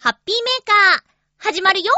ハッピーメーカー、始まるよ。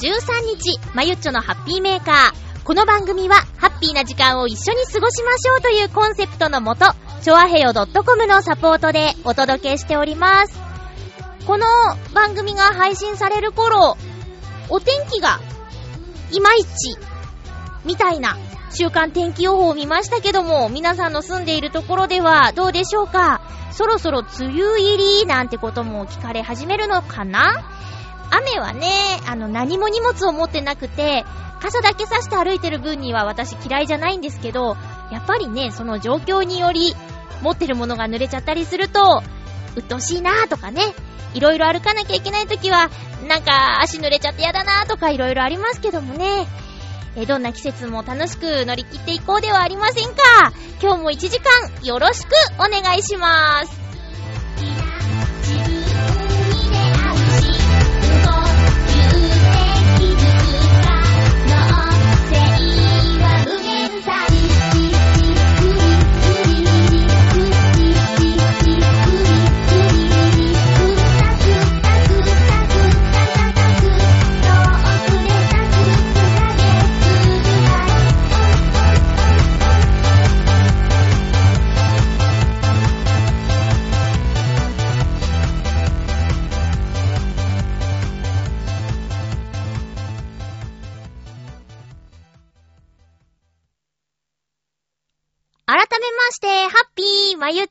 13日、まゆっちょのハッピーメーカー。この番組は、ハッピーな時間を一緒に過ごしましょうというコンセプトのもと、ちょあへよ .com のサポートでお届けしております。この番組が配信される頃、お天気が、いまいち、みたいな週間天気予報を見ましたけども、皆さんの住んでいるところではどうでしょうか？そろそろ梅雨入りなんてことも聞かれ始めるのかな？雨はね、あの、何も荷物を持ってなくて、傘だけ差して歩いてる分には私嫌いじゃないんですけど、やっぱりね、その状況により、持ってるものが濡れちゃったりすると、うっとうしいなーとかね、いろいろ歩かなきゃいけないときは、なんか足濡れちゃってやだなーとかいろいろありますけどもね。えどんな季節も楽しく乗り切っていこうではありませんか。今日も1時間よろしくお願いします。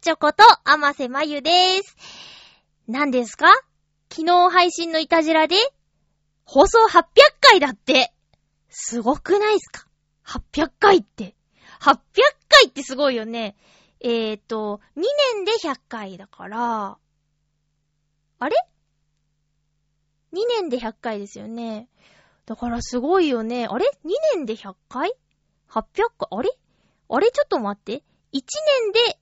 ーまゆちょこと、あませまゆです。何ですか？昨日配信のいたじらで、放送800回だって。すごくないっすか ?800 回って。800回ってすごいよね。えーと、2年で100回だから、あれ ?2 年で100回ですよね。だからすごいよね。あれ ?2 年で100回 ?800 回？あれ？あれ？ちょっと待って。1年で、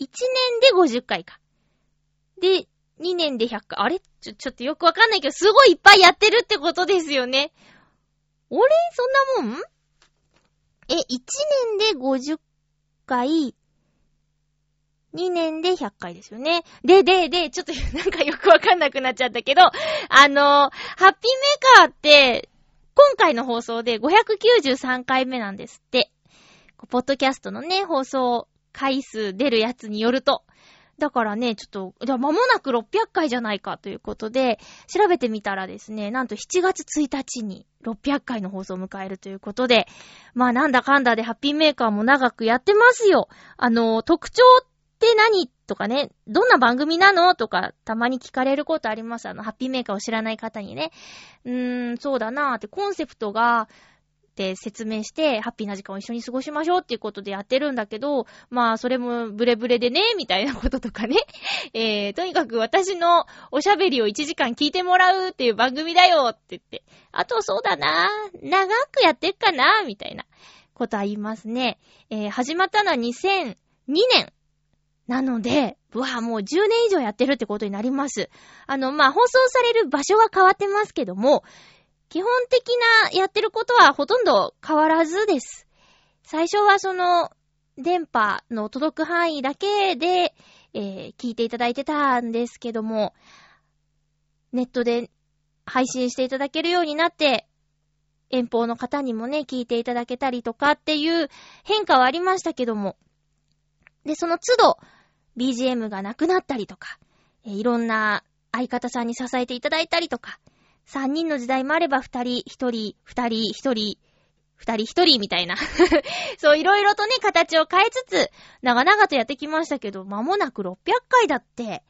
1年で50回か。で、2年で100回。あれ？ちょ、ちょっとよくわかんないけど、すごいいっぱいやってるってことですよね。俺そんなもん？え、1年で50回、2年で100回ですよね。で、で、で、ちょっと なんかよくわかんなくなっちゃったけど、あの、ハッピーメーカーって、今回の放送で593回目なんですって。ポッドキャストのね、放送回数出るやつによると。だからね、ちょっと、じゃあ間もなく600回じゃないかということで、調べてみたらですね、なんと7月1日に600回の放送を迎えるということで、まあなんだかんだでハッピーメーカーも長くやってますよ。あの、特徴って何とかね、どんな番組なのとか、たまに聞かれることあります。あの、ハッピーメーカーを知らない方にね。うーん、そうだなーって、コンセプトが、って説明して、ハッピーな時間を一緒に過ごしましょうっていうことでやってるんだけど、まあ、それもブレブレでね、みたいなこととかね。えー、とにかく私のおしゃべりを1時間聞いてもらうっていう番組だよって言って。あと、そうだな長くやってっかなみたいなことは言いますね。えー、始まったのは2002年。なので、うわもう10年以上やってるってことになります。あの、まあ、放送される場所は変わってますけども、基本的なやってることはほとんど変わらずです。最初はその、電波の届く範囲だけで、えー聞いていただいてたんですけども、ネットで配信していただけるようになって、遠方の方にもね、聞いていただけたりとかっていう変化はありましたけども、で、その都度、BGM がなくなったりとか、えーいろんな相方さんに支えていただいたりとか、3人の時代もあれば2人、1人、2人、1人、二人一人みたいな。そう、いろいろとね、形を変えつつ、長々とやってきましたけど、間もなく600回だって。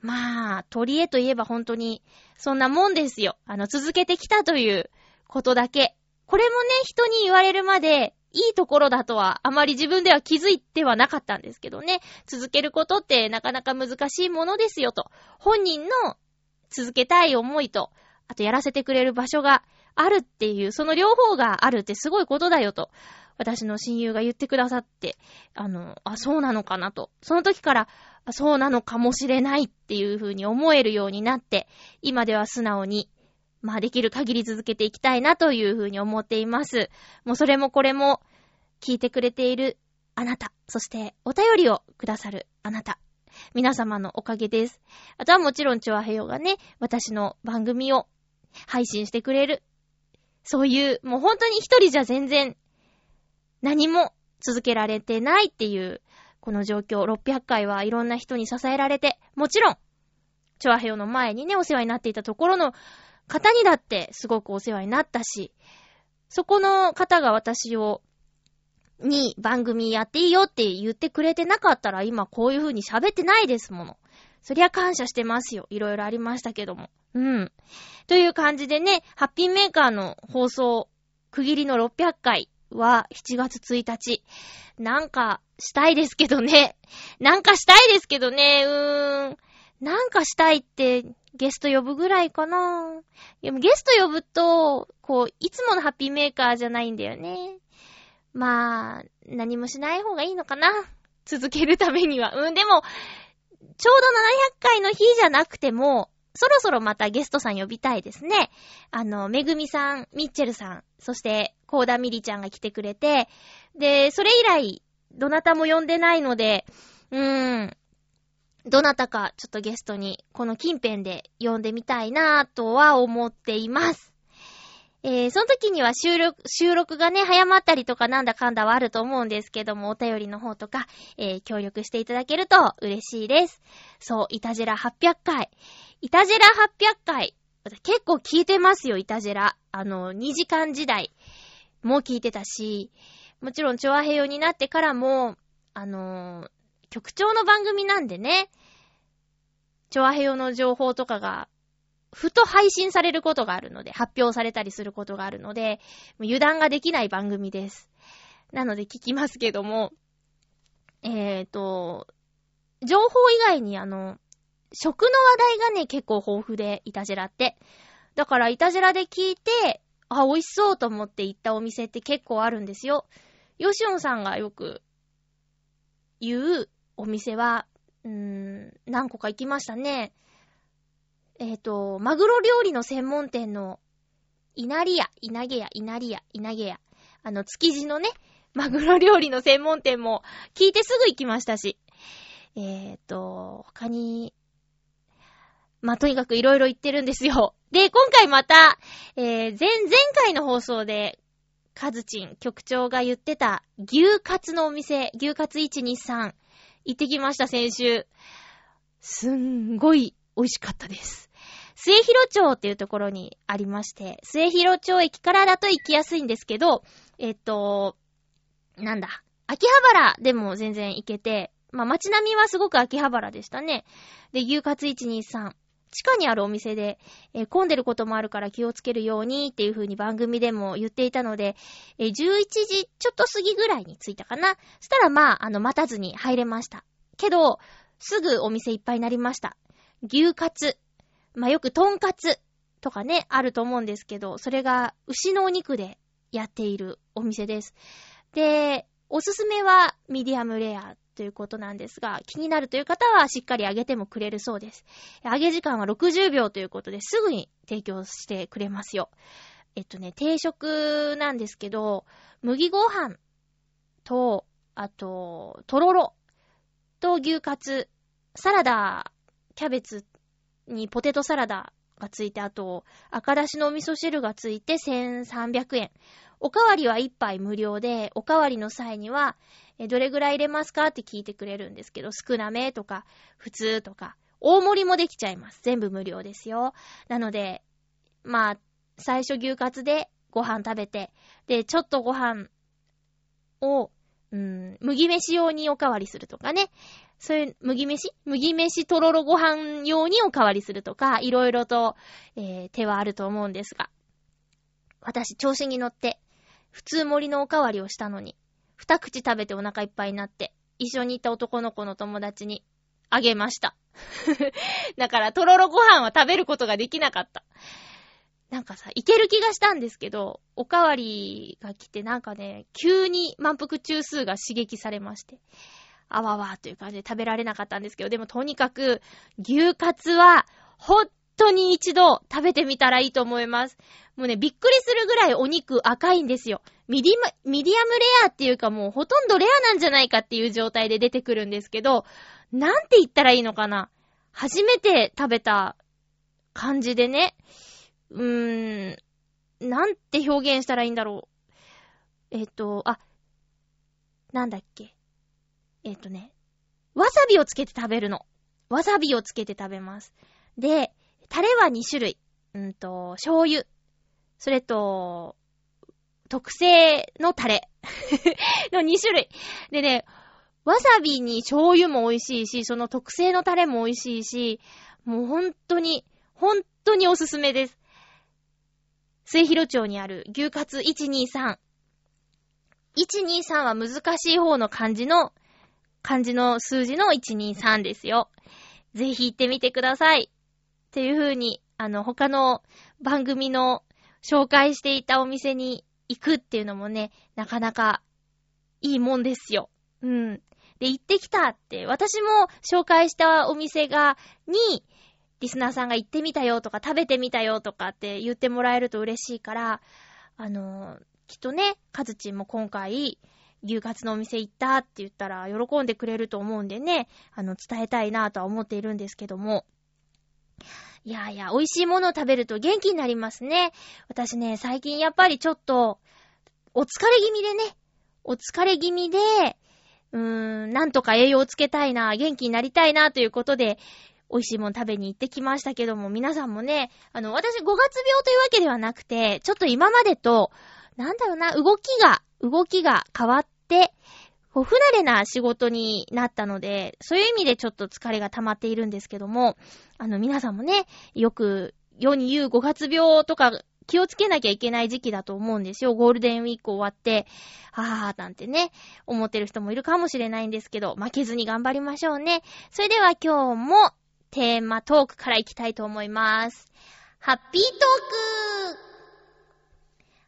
まあ、鳥へといえば本当に、そんなもんですよ。あの、続けてきたということだけ。これもね、人に言われるまで、いいところだとは、あまり自分では気づいてはなかったんですけどね。続けることってなかなか難しいものですよと。本人の続けたい思いと、あとやらせてくれる場所があるっていう、その両方があるってすごいことだよと。私の親友が言ってくださって、あの、あ、そうなのかなと。その時から、そうなのかもしれないっていう風に思えるようになって、今では素直にまあできる限り続けていきたいなというふうに思っています。もうそれもこれも聞いてくれているあなた、そしてお便りをくださるあなた、皆様のおかげです。あとはもちろんチョアヘヨがね、私の番組を配信してくれる。そういう、もう本当に一人じゃ全然何も続けられてないっていう、この状況、600回はいろんな人に支えられて、もちろん、チョアヘヨの前にね、お世話になっていたところの方にだってすごくお世話になったし、そこの方が私を、に番組やっていいよって言ってくれてなかったら今こういう風に喋ってないですもの。そりゃ感謝してますよ。いろいろありましたけども。うん。という感じでね、ハッピーメーカーの放送、区切りの600回は7月1日。なんかしたいですけどね。なんかしたいですけどね。うーん。なんかしたいってゲスト呼ぶぐらいかな。でもゲスト呼ぶと、こう、いつものハッピーメーカーじゃないんだよね。まあ、何もしない方がいいのかな。続けるためには。うん、でも、ちょうど700回の日じゃなくても、そろそろまたゲストさん呼びたいですね。あの、めぐみさん、みっちぇるさん、そして、コーダみりちゃんが来てくれて、で、それ以来、どなたも呼んでないので、うーん、どなたかちょっとゲストにこの近辺で呼んでみたいなぁとは思っています。えー、その時には収録、収録がね、早まったりとかなんだかんだはあると思うんですけども、お便りの方とか、えー、協力していただけると嬉しいです。そう、イタジェラ800回。イタジェラ800回。結構聞いてますよ、イタジェラ。あの、2時間時代も聞いてたし、もちろん、チョアヘヨになってからも、あのー、局長の番組なんでね、チョアヘヨの情報とかが、ふと配信されることがあるので、発表されたりすることがあるので、油断ができない番組です。なので聞きますけども、えーと、情報以外にあの、食の話題がね、結構豊富で、イタジェラって。だから、イタジェラで聞いて、あ、美味しそうと思って行ったお店って結構あるんですよ。ヨシオンさんがよく言うお店は、うーん、何個か行きましたね。えっ、ー、と、マグロ料理の専門店の、稲荷屋、稲毛屋、稲荷屋、稲毛屋。あの、築地のね、マグロ料理の専門店も聞いてすぐ行きましたし。えっ、ー、と、他に、まあ、とにかくいろいろ言ってるんですよ。で、今回また、えー、前、前回の放送で、カズチン局長が言ってた牛カツのお店、牛カツ123行ってきました、先週。すんごい美味しかったです。末広町っていうところにありまして、末広町駅からだと行きやすいんですけど、えっと、なんだ、秋葉原でも全然行けて、まあ街並みはすごく秋葉原でしたね。で、牛カツ123。地下にあるお店で、えー、混んでることもあるから気をつけるようにっていう風に番組でも言っていたので、えー、11時ちょっと過ぎぐらいに着いたかな。そしたらまあ、あの、待たずに入れました。けど、すぐお店いっぱいになりました。牛カツ。まあ、よくトンカツとかね、あると思うんですけど、それが牛のお肉でやっているお店です。で、おすすめはミディアムレアということなんですが、気になるという方はしっかり揚げてもくれるそうです。揚げ時間は60秒ということですぐに提供してくれますよ。えっとね、定食なんですけど、麦ご飯と、あと、とろろと牛カツ、サラダ、キャベツにポテトサラダがついて、あと、赤だしのお味噌汁がついて1300円。おかわりは1杯無料で、おかわりの際には、どれぐらい入れますかって聞いてくれるんですけど、少なめとか、普通とか、大盛りもできちゃいます。全部無料ですよ。なので、まあ、最初牛カツでご飯食べて、で、ちょっとご飯を、うん、麦飯用におかわりするとかね。そういう、麦飯？麦飯とろろご飯用におかわりするとか、いろいろと、えー、手はあると思うんですが。私、調子に乗って、普通盛りのおかわりをしたのに、二口食べてお腹いっぱいになって、一緒に行った男の子の友達にあげました。だから、とろろご飯は食べることができなかった。なんかさ、いける気がしたんですけど、おかわりが来てなんかね、急に満腹中枢が刺激されまして、あわわという感じで食べられなかったんですけど、でもとにかく、牛カツは、本当に一度食べてみたらいいと思います。もうね、びっくりするぐらいお肉赤いんですよ。ミディマ、ミディアムレアっていうかもうほとんどレアなんじゃないかっていう状態で出てくるんですけど、なんて言ったらいいのかな初めて食べた感じでね、うーん、なんて表現したらいいんだろう。えっ、と、あ、なんだっけ。えっ、とね、わさびをつけて食べるの。わさびをつけて食べます。で、タレは2種類。うんと、醤油。それと、特製のタレ の2種類。でね、わさびに醤油も美味しいし、その特製のタレも美味しいし、もう本当に、本当におすすめです。末広町にある牛カツ123。123は難しい方の漢字の、漢字の数字の123ですよ。ぜひ行ってみてください。っていう風に、あの、他の番組の紹介していたお店に行くっていうのもね、なかなかいいもんですよ。うん。で、行ってきたって、私も紹介したお店が、に、リスナーさんが行ってみたよとか食べてみたよとかって言ってもらえると嬉しいから、あの、きっとね、カズチンも今回、牛カツのお店行ったって言ったら喜んでくれると思うんでね、あの、伝えたいなとは思っているんですけども。いやいや、美味しいものを食べると元気になりますね。私ね、最近やっぱりちょっと、お疲れ気味でね、お疲れ気味で、うーん、なんとか栄養をつけたいな、元気になりたいなということで、美味しいもん食べに行ってきましたけども、皆さんもね、あの、私5月病というわけではなくて、ちょっと今までと、なんだろうな、動きが、動きが変わっ、こう、不慣れな仕事になったので、そういう意味でちょっと疲れが溜まっているんですけども、あの、皆さんもね、よく、世に言う5月病とか気をつけなきゃいけない時期だと思うんですよ。ゴールデンウィーク終わって、あーなんてね、思ってる人もいるかもしれないんですけど、負けずに頑張りましょうね。それでは今日もテーマトークから行きたいと思います。ハッピートーク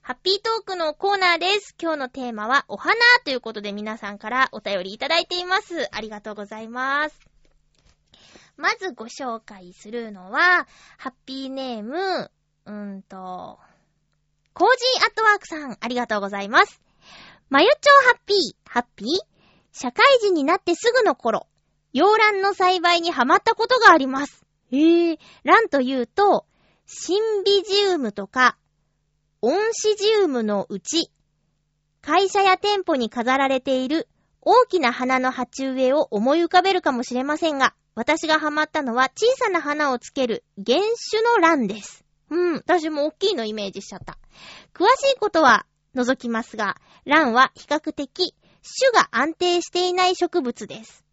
ハッピートークのコーナーです。今日のテーマはお花ということで皆さんからお便りいただいています。ありがとうございます。まずご紹介するのは、ハッピーネーム、うーんと、コージーアットワークさん、ありがとうございます。まゆちょハッピー、ハッピー？社会人になってすぐの頃、洋蘭の栽培にハマったことがあります。へえ、蘭というと、シンビジウムとか、オンシジウムのうち、会社や店舗に飾られている大きな花の鉢植えを思い浮かべるかもしれませんが、私がハマったのは小さな花をつける原種の蘭です。うん、私も大きいのイメージしちゃった。詳しいことは除きますが、蘭は比較的種が安定していない植物です。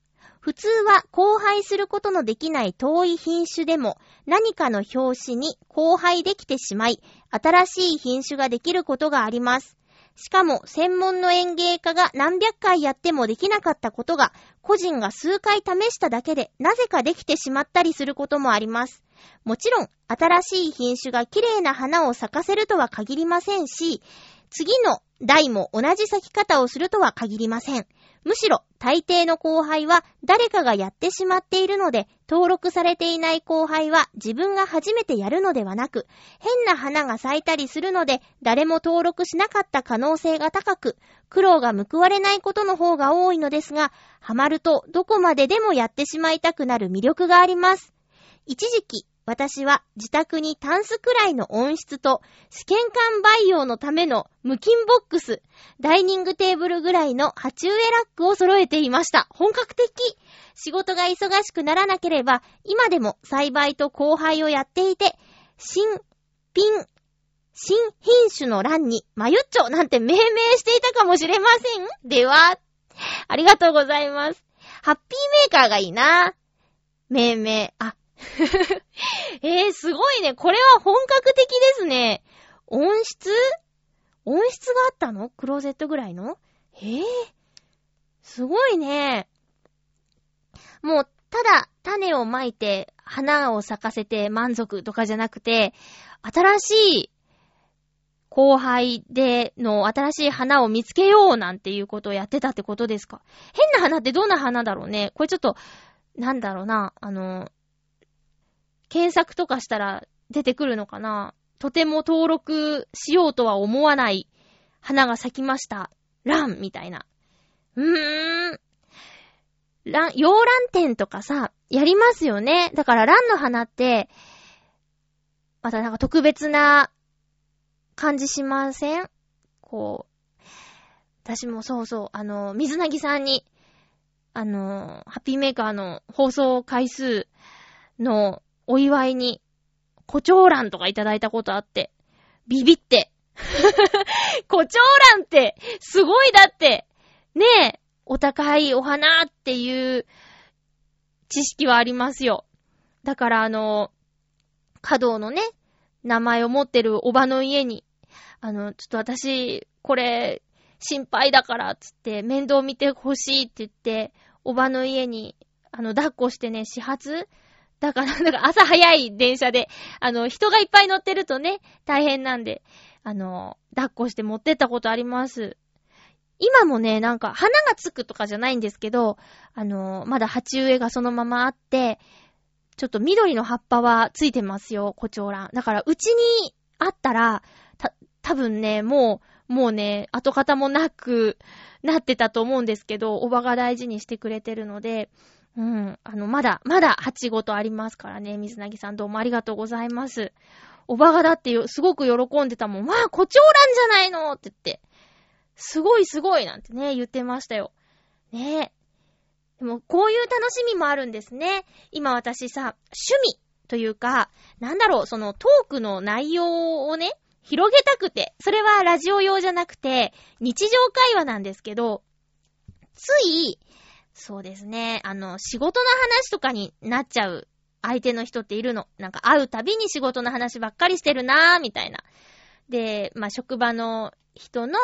普通は交配することのできない遠い品種でも何かの表紙に交配できてしまい、新しい品種ができることがあります。しかも専門の園芸家が何百回やってもできなかったことが、個人が数回試しただけでなぜかできてしまったりすることもあります。もちろん、新しい品種が綺麗な花を咲かせるとは限りませんし、次の代も同じ咲き方をするとは限りません。むしろ、大抵の後輩は誰かがやってしまっているので、登録されていない後輩は自分が初めてやるのではなく、変な花が咲いたりするので、誰も登録しなかった可能性が高く、苦労が報われないことの方が多いのですが、ハマるとどこまででもやってしまいたくなる魅力があります。一時期、私は自宅にタンスくらいの音質と試験管培養のための無菌ボックス、ダイニングテーブルぐらいの鉢植えラックを揃えていました。本格的仕事が忙しくならなければ、今でも栽培と交配をやっていて、新品新品種の欄に、マユッチョなんて命名していたかもしれませんでは、ありがとうございます。ハッピーメーカーがいいな。命名、あ。えー、すごいね。これは本格的ですね。音質音質があったの？クローゼットぐらいの？えー、すごいね。もう、ただ、種をまいて、花を咲かせて満足とかじゃなくて、新しい後輩での新しい花を見つけようなんていうことをやってたってことですか？変な花ってどんな花だろうねこれちょっと、なんだろうな、あの、検索とかしたら出てくるのかなとても登録しようとは思わない花が咲きました。ランみたいな。うーん。ラン、洋蘭展とかさ、やりますよね。だからランの花って、またなんか特別な感じしません？こう、私もそうそう、あの、水なぎさんに、あの、ハッピーメーカーの放送回数のお祝いに、胡蝶蘭とかいただいたことあって、ビビって。胡蝶蘭って、すごいだって、ねえ、お高いお花っていう知識はありますよ。だからあの、華道のね、名前を持ってるおばの家に、あの、ちょっと私、これ、心配だから、つって、面倒見てほしいって言って、おばの家に、あの、抱っこしてね、始発だから、なんか朝早い電車で、あの、人がいっぱい乗ってるとね、大変なんで、あの、抱っこして持ってったことあります。今もね、なんか、花がつくとかじゃないんですけど、あの、まだ鉢植えがそのままあって、ちょっと緑の葉っぱはついてますよ、コチョウラン。だから、うちにあったら、た、多分ね、もう、もうね、跡形もなくなってたと思うんですけど、おばが大事にしてくれてるので、うん、あの、まだ、まだ鉢ごとありますからね、水なぎさんどうもありがとうございます。おばがだってすごく喜んでたもん。わあ、コチョウランじゃないのって言って。すごいすごいなんてね、言ってましたよ。ねえ。でも、こういう楽しみもあるんですね。今私さ、趣味というか、なんだろう、そのトークの内容をね、広げたくて、それはラジオ用じゃなくて、日常会話なんですけど、つい、そうですね、あの、仕事の話とかになっちゃう相手の人っているの。なんか会うたびに仕事の話ばっかりしてるなー、みたいな。で、まあ、職場の人の、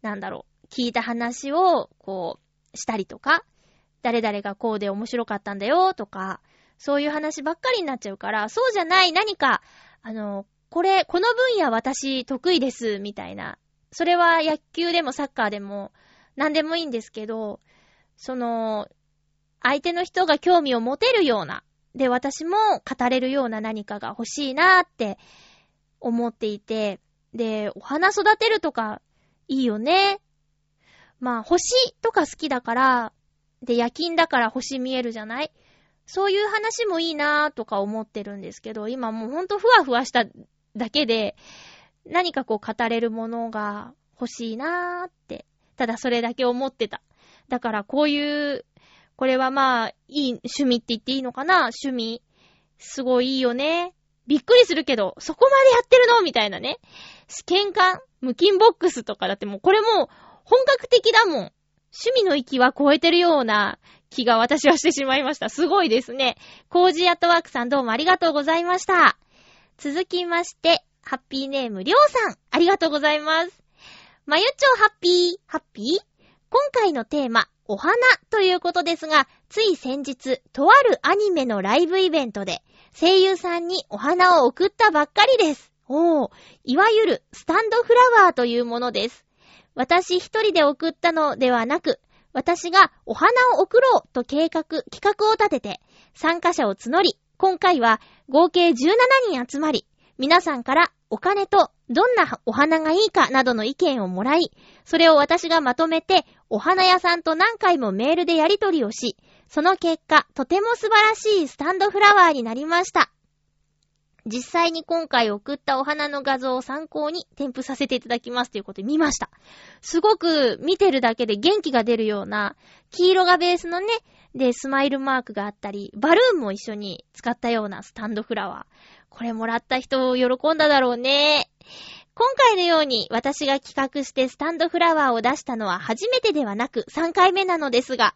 なんだろう、聞いた話を、こう、したりとか、誰々がこうで面白かったんだよ、とか、そういう話ばっかりになっちゃうから、そうじゃない何か、あの、これ、この分野私得意です、みたいな。それは野球でもサッカーでも、何でもいいんですけど、その、相手の人が興味を持てるような、で、私も語れるような何かが欲しいなって思っていて、で、お花育てるとかいいよね。まあ、星とか好きだから、で、夜勤だから星見えるじゃない？そういう話もいいなーとか思ってるんですけど、今もうほんとふわふわしただけで、何かこう語れるものが欲しいなーって、ただそれだけ思ってた。だからこういう、これはまあ、いい趣味って言っていいのかな？趣味。すごいいいよね。びっくりするけど、そこまでやってるの？みたいなね。試験管無菌ボックスとかだってもうこれもう本格的だもん。趣味の域は超えてるような気が私はしてしまいました。すごいですね。コージーアットワークさんどうもありがとうございました。続きまして、ハッピーネームりょうさん、ありがとうございます。まゆちょハッピー、ハッピー？今回のテーマ、お花ということですが、つい先日、とあるアニメのライブイベントで、声優さんにお花を送ったばっかりです。おー、いわゆるスタンドフラワーというものです。私一人で送ったのではなく、私がお花を送ろうと計画、企画を立てて、参加者を募り、今回は合計17人集まり、皆さんからお金とどんなお花がいいかなどの意見をもらい、それを私がまとめて、お花屋さんと何回もメールでやり取りをし、その結果、とても素晴らしいスタンドフラワーになりました。実際に今回送ったお花の画像を参考に添付させていただきますということで見ました。すごく見てるだけで元気が出るような、黄色がベースのね、で、スマイルマークがあったり、バルーンも一緒に使ったようなスタンドフラワー。これもらった人喜んだだろうね。今回のように私が企画してスタンドフラワーを出したのは初めてではなく3回目なのですが、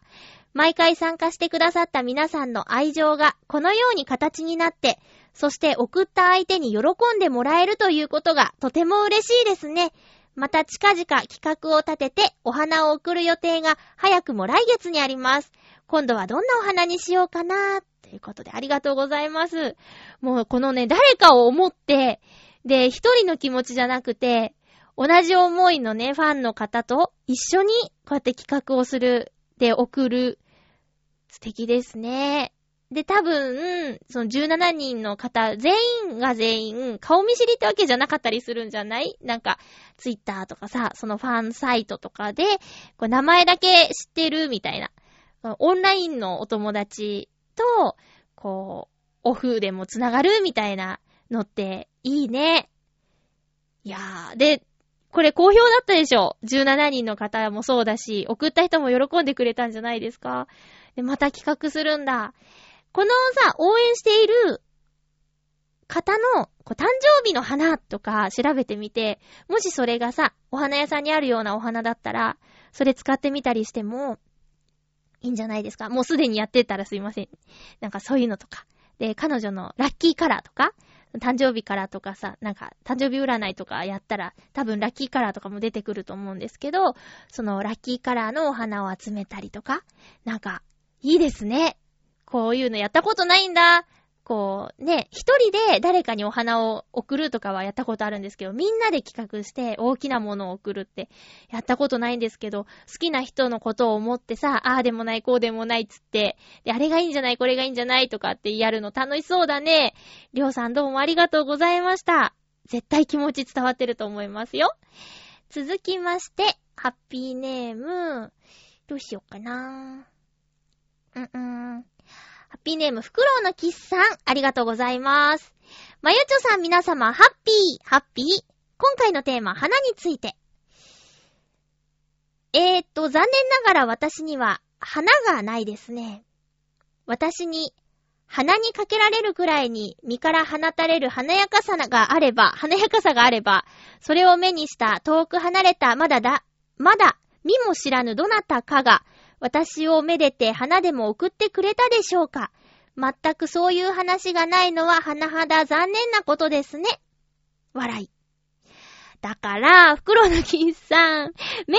毎回参加してくださった皆さんの愛情がこのように形になって、そして送った相手に喜んでもらえるということがとても嬉しいですね。また近々企画を立ててお花を送る予定が早くも来月にあります。今度はどんなお花にしようかなということでありがとうございます。もうこのね、誰かを思って、で、一人の気持ちじゃなくて、同じ思いのね、ファンの方と一緒にこうやって企画をする、で、送る。素敵ですね。で、多分、その17人の方、全員が全員、顔見知りってわけじゃなかったりするんじゃない？なんか、ツイッターとかさ、そのファンサイトとかで、こう名前だけ知ってるみたいな。オンラインのお友達と、こう、オフでもつながるみたいなのっていいね。いやー、で、これ好評だったでしょ ?17 人の方もそうだし、送った人も喜んでくれたんじゃないですか？で、また企画するんだ。このさ、応援している方のこう誕生日の花とか調べてみて、もしそれがさ、お花屋さんにあるようなお花だったら、それ使ってみたりしても、いいんじゃないですかもうすでにやってたらすいません。なんかそういうのとか。で、彼女のラッキーカラーとか、誕生日カラーとかさ、なんか、誕生日占いとかやったら、多分ラッキーカラーとかも出てくると思うんですけど、そのラッキーカラーのお花を集めたりとか、なんか、いいですね。こういうのやったことないんだ。こう、ね、一人で誰かにお花を送るとかはやったことあるんですけど、みんなで企画して大きなものを送るってやったことないんですけど、好きな人のことを思ってさ、ああでもない、こうでもないっつって、で、あれがいいんじゃない、これがいいんじゃないとかってやるの楽しそうだね。りょうさんどうもありがとうございました。絶対気持ち伝わってると思いますよ。続きまして、ハッピーネーム、どうしようかな。うんうん。ハッピーネーム、フクロウのキッさん、ありがとうございます。まゆちょさん皆様、ハッピー、ハッピー。今回のテーマ、花について。えーっと、残念ながら私には、花がないですね。私に、鼻にかけられるくらいに身から放たれる華やかさがあれば、華やかさがあれば、それを目にした遠く離れたまだだ、まだ見も知らぬどなたかが、私をめでて花でも送ってくれたでしょうか？全くそういう話がないのは甚だ残念なことですね。笑い。だから、袋のキンさん、メールで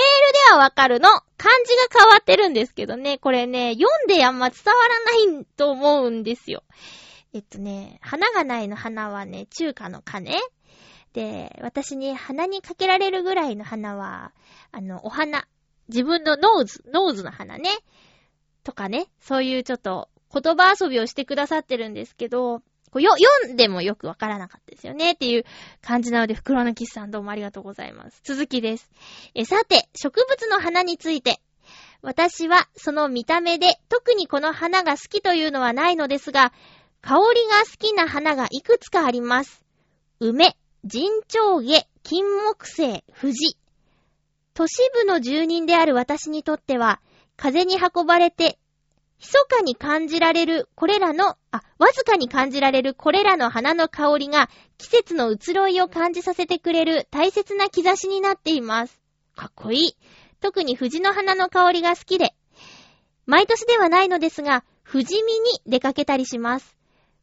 はわかるの。漢字が変わってるんですけどね、これね、読んであんま伝わらないと思うんですよ。えっとね、花がないの花はね、中華の花ね。で、私に鼻にかけられるぐらいの花は、あの、お花。自分の nose、nose の鼻ね。とかね、そういうちょっと言葉遊びをしてくださってるんですけど、こうよ、読んでもよくわからなかったですよねっていう感じなので、袋のキスさんどうもありがとうございます。続きです。え、さて、植物の花について。私はその見た目で特にこの花が好きというのはないのですが、香りが好きな花がいくつかあります。梅、陣長下、金木犀、藤。都市部の住人である私にとっては、風に運ばれて、密かに感じられるこれらの、あ、わずかに感じられるこれらの花の香りが季節の移ろいを感じさせてくれる大切な兆しになっています。かっこいい。特に藤の花の香りが好きで、毎年ではないのですが、富士見に出かけたりします。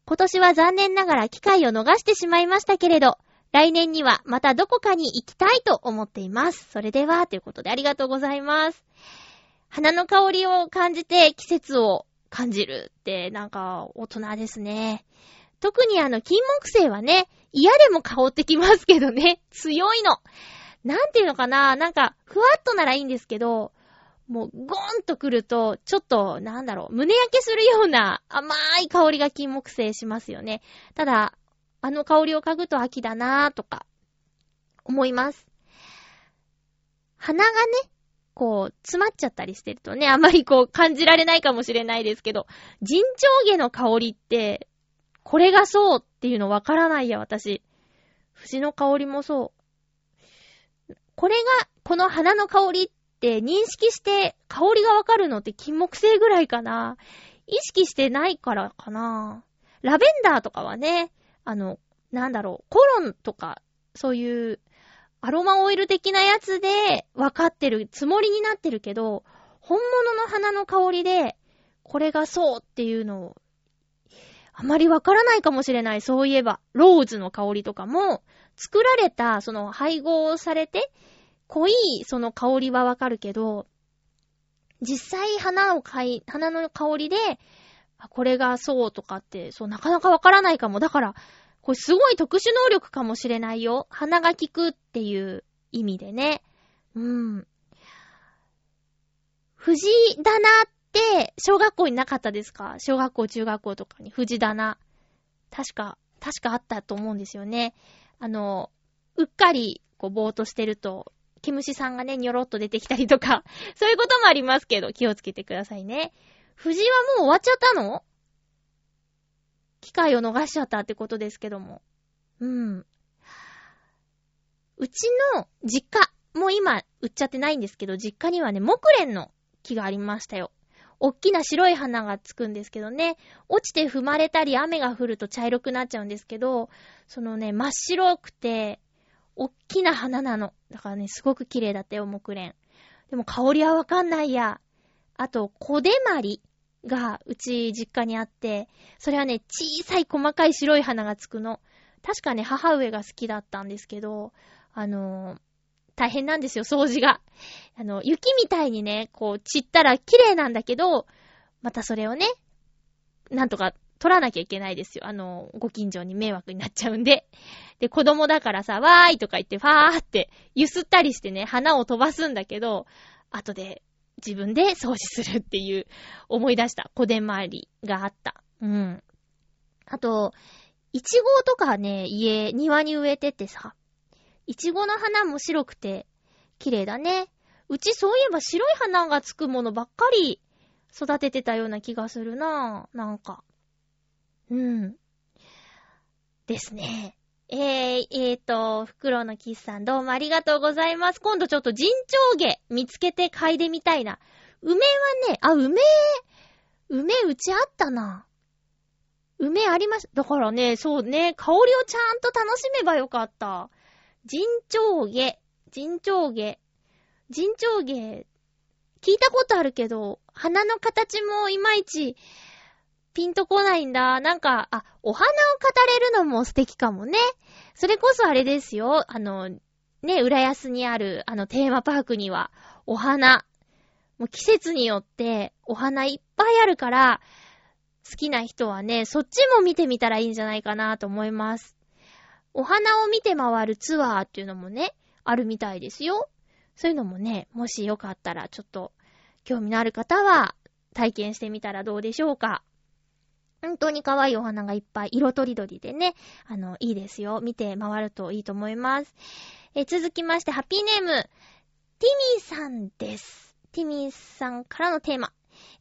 今年は残念ながら機会を逃してしまいましたけれど、来年にはまたどこかに行きたいと思っています。それでは、ということでありがとうございます。花の香りを感じて季節を感じるって、なんか、大人ですね。特にあの、金木犀はね、嫌でも香ってきますけどね、強いの。なんていうのかななんか、ふわっとならいいんですけど、もう、ゴーンとくると、ちょっと、なんだろう、胸焼けするような甘い香りが金木犀しますよね。ただ、あの香りを嗅ぐと秋だなぁとか、思います。鼻がね、こう、詰まっちゃったりしてるとね、あまりこう感じられないかもしれないですけど、人長下の香りって、これがそうっていうのわからないや、私。藤の香りもそう。これが、この花の香りって認識して香りがわかるのって金木犀ぐらいかな。意識してないからかな。ラベンダーとかはね、あの、なんだろう、コロンとか、そういうアロマオイル的なやつで分かってるつもりになってるけど、本物の花の香りで、これがそうっていうのを、あまりわからないかもしれない。そういえば、ローズの香りとかも、作られた、その配合されて、濃いその香りはわかるけど、実際花を買い、花の香りで、これがそうとかって、そう、なかなかわからないかも。だから、これすごい特殊能力かもしれないよ。鼻が効くっていう意味でね。うん。藤棚って、小学校になかったですか？小学校、中学校とかに藤棚。確か、確かあったと思うんですよね。あの、うっかり、こう、ぼーっとしてると、毛虫さんがね、にょろっと出てきたりとか、そういうこともありますけど、気をつけてくださいね。藤はもう終わっちゃったの？機会を逃しちゃったってことですけども。うん。うちの実家、もう今売っちゃってないんですけど、実家にはね、木蓮の木がありましたよ。おっきな白い花がつくんですけどね、落ちて踏まれたり雨が降ると茶色くなっちゃうんですけど、そのね、真っ白くて、おっきな花なの。だからね、すごく綺麗だったよ、木蓮。でも香りはわかんないや。あと、小手まりがうち実家にあって、それはね、小さい細かい白い花がつくの。確かね、母上が好きだったんですけど、あのー、大変なんですよ、掃除が。あの、雪みたいにね、こう、散ったら綺麗なんだけど、またそれをね、なんとか取らなきゃいけないですよ。あの、ご近所に迷惑になっちゃうんで。で、子供だからさ、わーいとか言って、ファーって、ゆすったりしてね、花を飛ばすんだけど、後で自分で掃除するっていう、思い出した小手回りがあった。うん。あと、いちごとかね、家、庭に植えててさ、いちごの花も白くて、綺麗だね。うちそういえば白い花がつくものばっかり育ててたような気がするなぁ。なんか。うん。ですね。えー、えーと、袋のキスさんどうもありがとうございます。今度ちょっと人長毛見つけて嗅いでみたいな。梅はね、あ、梅、梅うちあったな。梅ありました。だからね、そうね、香りをちゃんと楽しめばよかった。人長下、人長下、人長下、聞いたことあるけど、花の形もいまいち、ピンとこないんだ。なんか、あ、お花を語れるのも素敵かもね。それこそあれですよ。あの、ね、浦安にある、あの、テーマパークには、お花。もう季節によって、お花いっぱいあるから、好きな人はね、そっちも見てみたらいいんじゃないかなと思います。お花を見て回るツアーっていうのもね、あるみたいですよ。そういうのもね、もしよかったら、ちょっと、興味のある方は、体験してみたらどうでしょうか。本当に可愛いお花がいっぱい、色とりどりでね、あの、いいですよ。見て回るといいと思います。え続きまして、ハッピーネーム、ティミーさんです。ティミーさんからのテーマ。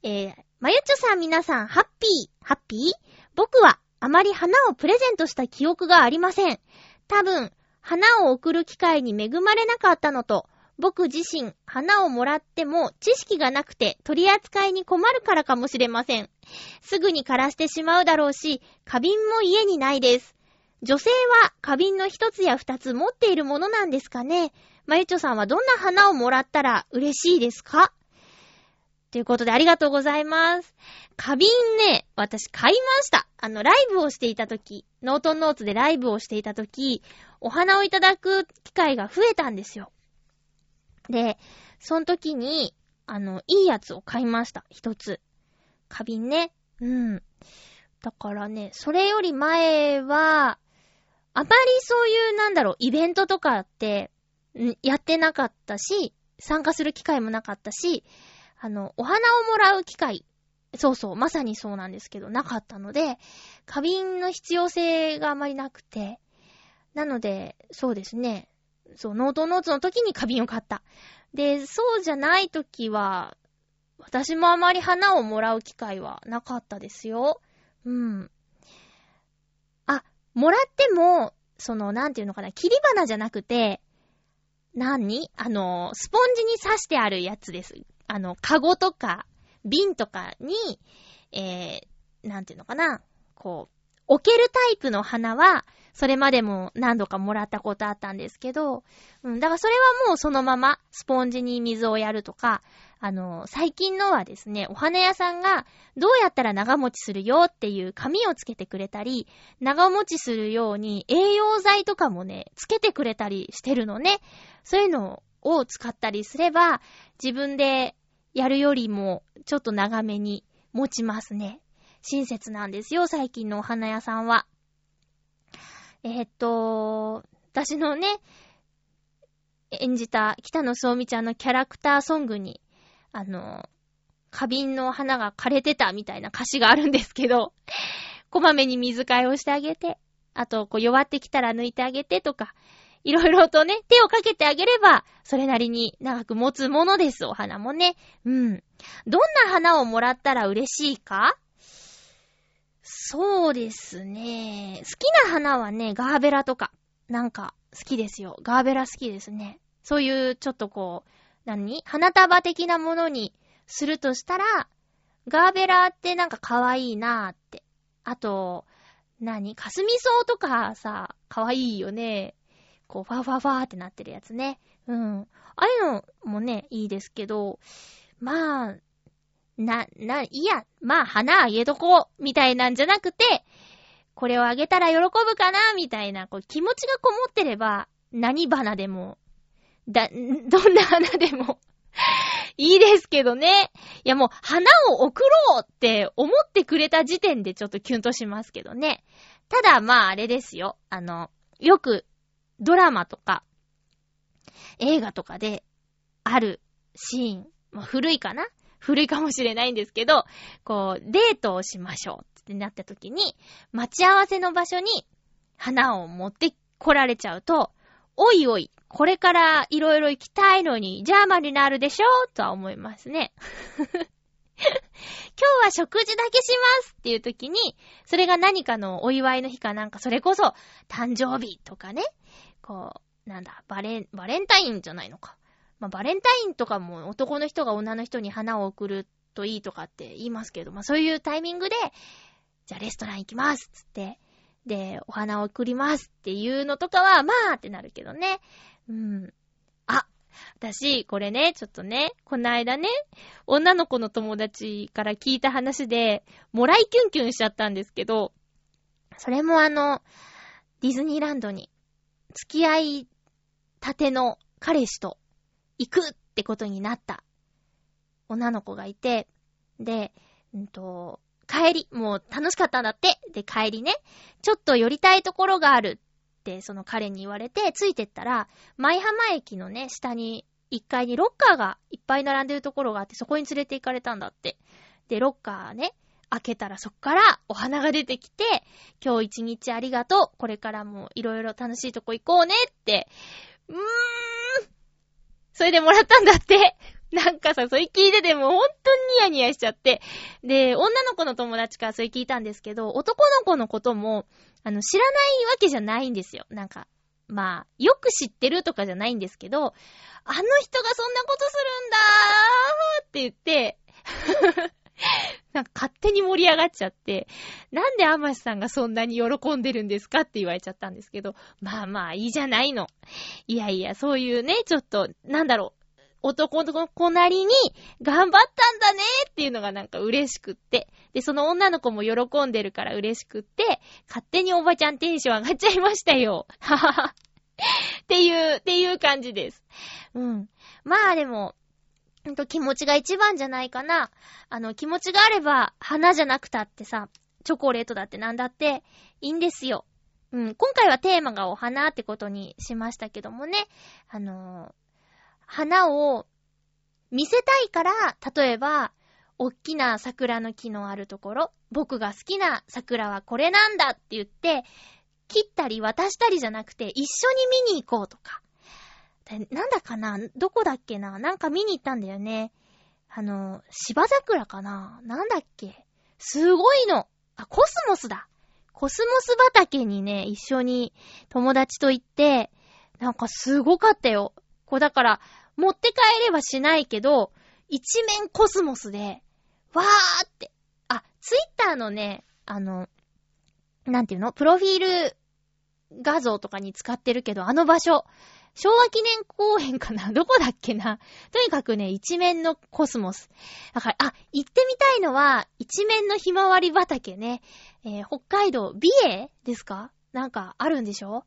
えー、まゆっちょさん皆さん、ハッピー、ハッピー？僕はあまり花をプレゼントした記憶がありません。多分、花を送る機会に恵まれなかったのと、僕自身、花をもらっても知識がなくて取り扱いに困るからかもしれません。すぐに枯らしてしまうだろうし、花瓶も家にないです。女性は花瓶の一つや二つ持っているものなんですかねまゆちょさんはどんな花をもらったら嬉しいですか？ということでありがとうございます。花瓶ね、私買いました。あの、ライブをしていたとき、ノートンノーツでライブをしていたとき、お花をいただく機会が増えたんですよ。で、その時に、あの、いいやつを買いました。一つ。花瓶ね。うん。だからね、それより前は、あまりそういう、なんだろう、イベントとかって、やってなかったし、参加する機会もなかったし、あの、お花をもらう機会、そうそう、まさにそうなんですけど、なかったので、花瓶の必要性があまりなくて、なので、そうですね、そう、ノートノーツの時に花瓶を買った。で、そうじゃない時は、私もあまり花をもらう機会はなかったですよ。うん。あ、もらっても、その、なんていうのかな、切り花じゃなくて、何？あの、スポンジに刺してあるやつです。あの、カゴとか、瓶とかに、えー、なんていうのかな、こう、置けるタイプの花は、それまでも何度かもらったことあったんですけど、うん、だからそれはもうそのままスポンジに水をやるとか、あの、最近のはですね、お花屋さんがどうやったら長持ちするよっていう紙をつけてくれたり、長持ちするように栄養剤とかもね、つけてくれたりしてるのね。そういうのを使ったりすれば、自分でやるよりもちょっと長めに持ちますね。親切なんですよ、最近のお花屋さんは。えー、っと、私のね、演じた北野聡美ちゃんのキャラクターソングに、あの、花瓶の花が枯れてたみたいな歌詞があるんですけど、こまめに水替えをしてあげて、あと、こう弱ってきたら抜いてあげてとか、いろいろとね、手をかけてあげれば、それなりに長く持つものです、お花もね。うん。どんな花をもらったら嬉しいか？そうですね。好きな花はね、ガーベラとか、なんか好きですよ。ガーベラ好きですね。そういうちょっとこう、何？花束的なものにするとしたら、ガーベラってなんか可愛いなーって。あと、何？かすみ草とかさ、可愛いよね。こう、ファファファーってなってるやつね。うん。ああいうのもね、いいですけど、まあ、な、な、いや、まあ、花あげとこう、みたいなんじゃなくて、これをあげたら喜ぶかな、みたいな、こう、気持ちがこもってれば、何花でも、だ、どんな花でも いいですけどね。いやもう、花を送ろうって思ってくれた時点でちょっとキュンとしますけどね。ただ、まあ、あれですよ。あの、よく、ドラマとか、映画とかで、あるシーン、まあ、古いかな古いかもしれないんですけど、こう、デートをしましょうってなった時に、待ち合わせの場所に花を持って来られちゃうと、おいおい、これからいろいろ行きたいのにジャーマになるでしょとは思いますね。今日は食事だけしますっていう時に、それが何かのお祝いの日かなんか、それこそ誕生日とかね、こう、なんだ、バレン、バレンタインじゃないのか。まあ、バレンタインとかも男の人が女の人に花を送るといいとかって言いますけど、まあ、そういうタイミングで、じゃあレストラン行きますつって、で、お花を送りますっていうのとかは、まあってなるけどね。うん。あ、私、これね、ちょっとね、この間ね、女の子の友達から聞いた話で、もらいキュンキュンしちゃったんですけど、それもあの、ディズニーランドに、付き合いたての彼氏と行くってことになった女の子がいて、で、うんと、帰り、もう楽しかったんだって。で、帰りね、ちょっと寄りたいところがあるって、その彼に言われて、ついてったら、舞浜駅のね、下に、1階にロッカーがいっぱい並んでるところがあって、そこに連れて行かれたんだって。で、ロッカーね、開けたらそっからお花が出てきて、今日一日ありがとう。これからもいろいろ楽しいとこ行こうねって、うーん、それでもらったんだって。なんかさ、それ聞いてても本当にニヤニヤしちゃって。で、女の子の友達からそれ聞いたんですけど、男の子のことも、あの、知らないわけじゃないんですよ。なんか、まあ、よく知ってるとかじゃないんですけど、あの人がそんなことするんだーって言って、なんか勝手に盛り上がっちゃって、なんでアマシさんがそんなに喜んでるんですかって言われちゃったんですけど、まあまあいいじゃないの。いやいや、そういうね、ちょっと、なんだろう、男の子なりに頑張ったんだねっていうのがなんか嬉しくって。で、その女の子も喜んでるから嬉しくって、勝手におばちゃんテンション上がっちゃいましたよ。ははは。っていう、っていう感じです。うん。まあでも、ほんと気持ちが一番じゃないかな。あの、気持ちがあれば、花じゃなくたってさ、チョコレートだってなんだっていいんですよ。うん。今回はテーマがお花ってことにしましたけどもね。あのー、花を見せたいから、例えば、おっきな桜の木のあるところ、僕が好きな桜はこれなんだって言って、切ったり渡したりじゃなくて、一緒に見に行こうとか。なんだかな？どこだっけな？なんか見に行ったんだよね。あの、芝桜かな？なんだっけ？すごいの。あ、コスモスだ。コスモス畑にね、一緒に友達と行って、なんかすごかったよ。こうだから、持って帰れはしないけど、一面コスモスで、わーって。あ、ツイッターのね、あの、なんていうの？プロフィール画像とかに使ってるけど、あの場所、昭和記念公園かな？どこだっけな？とにかくね、一面のコスモス。だから、あ、行ってみたいのは、一面のひまわり畑ね。えー、北海道、美瑛ですか？なんかあるんでしょ？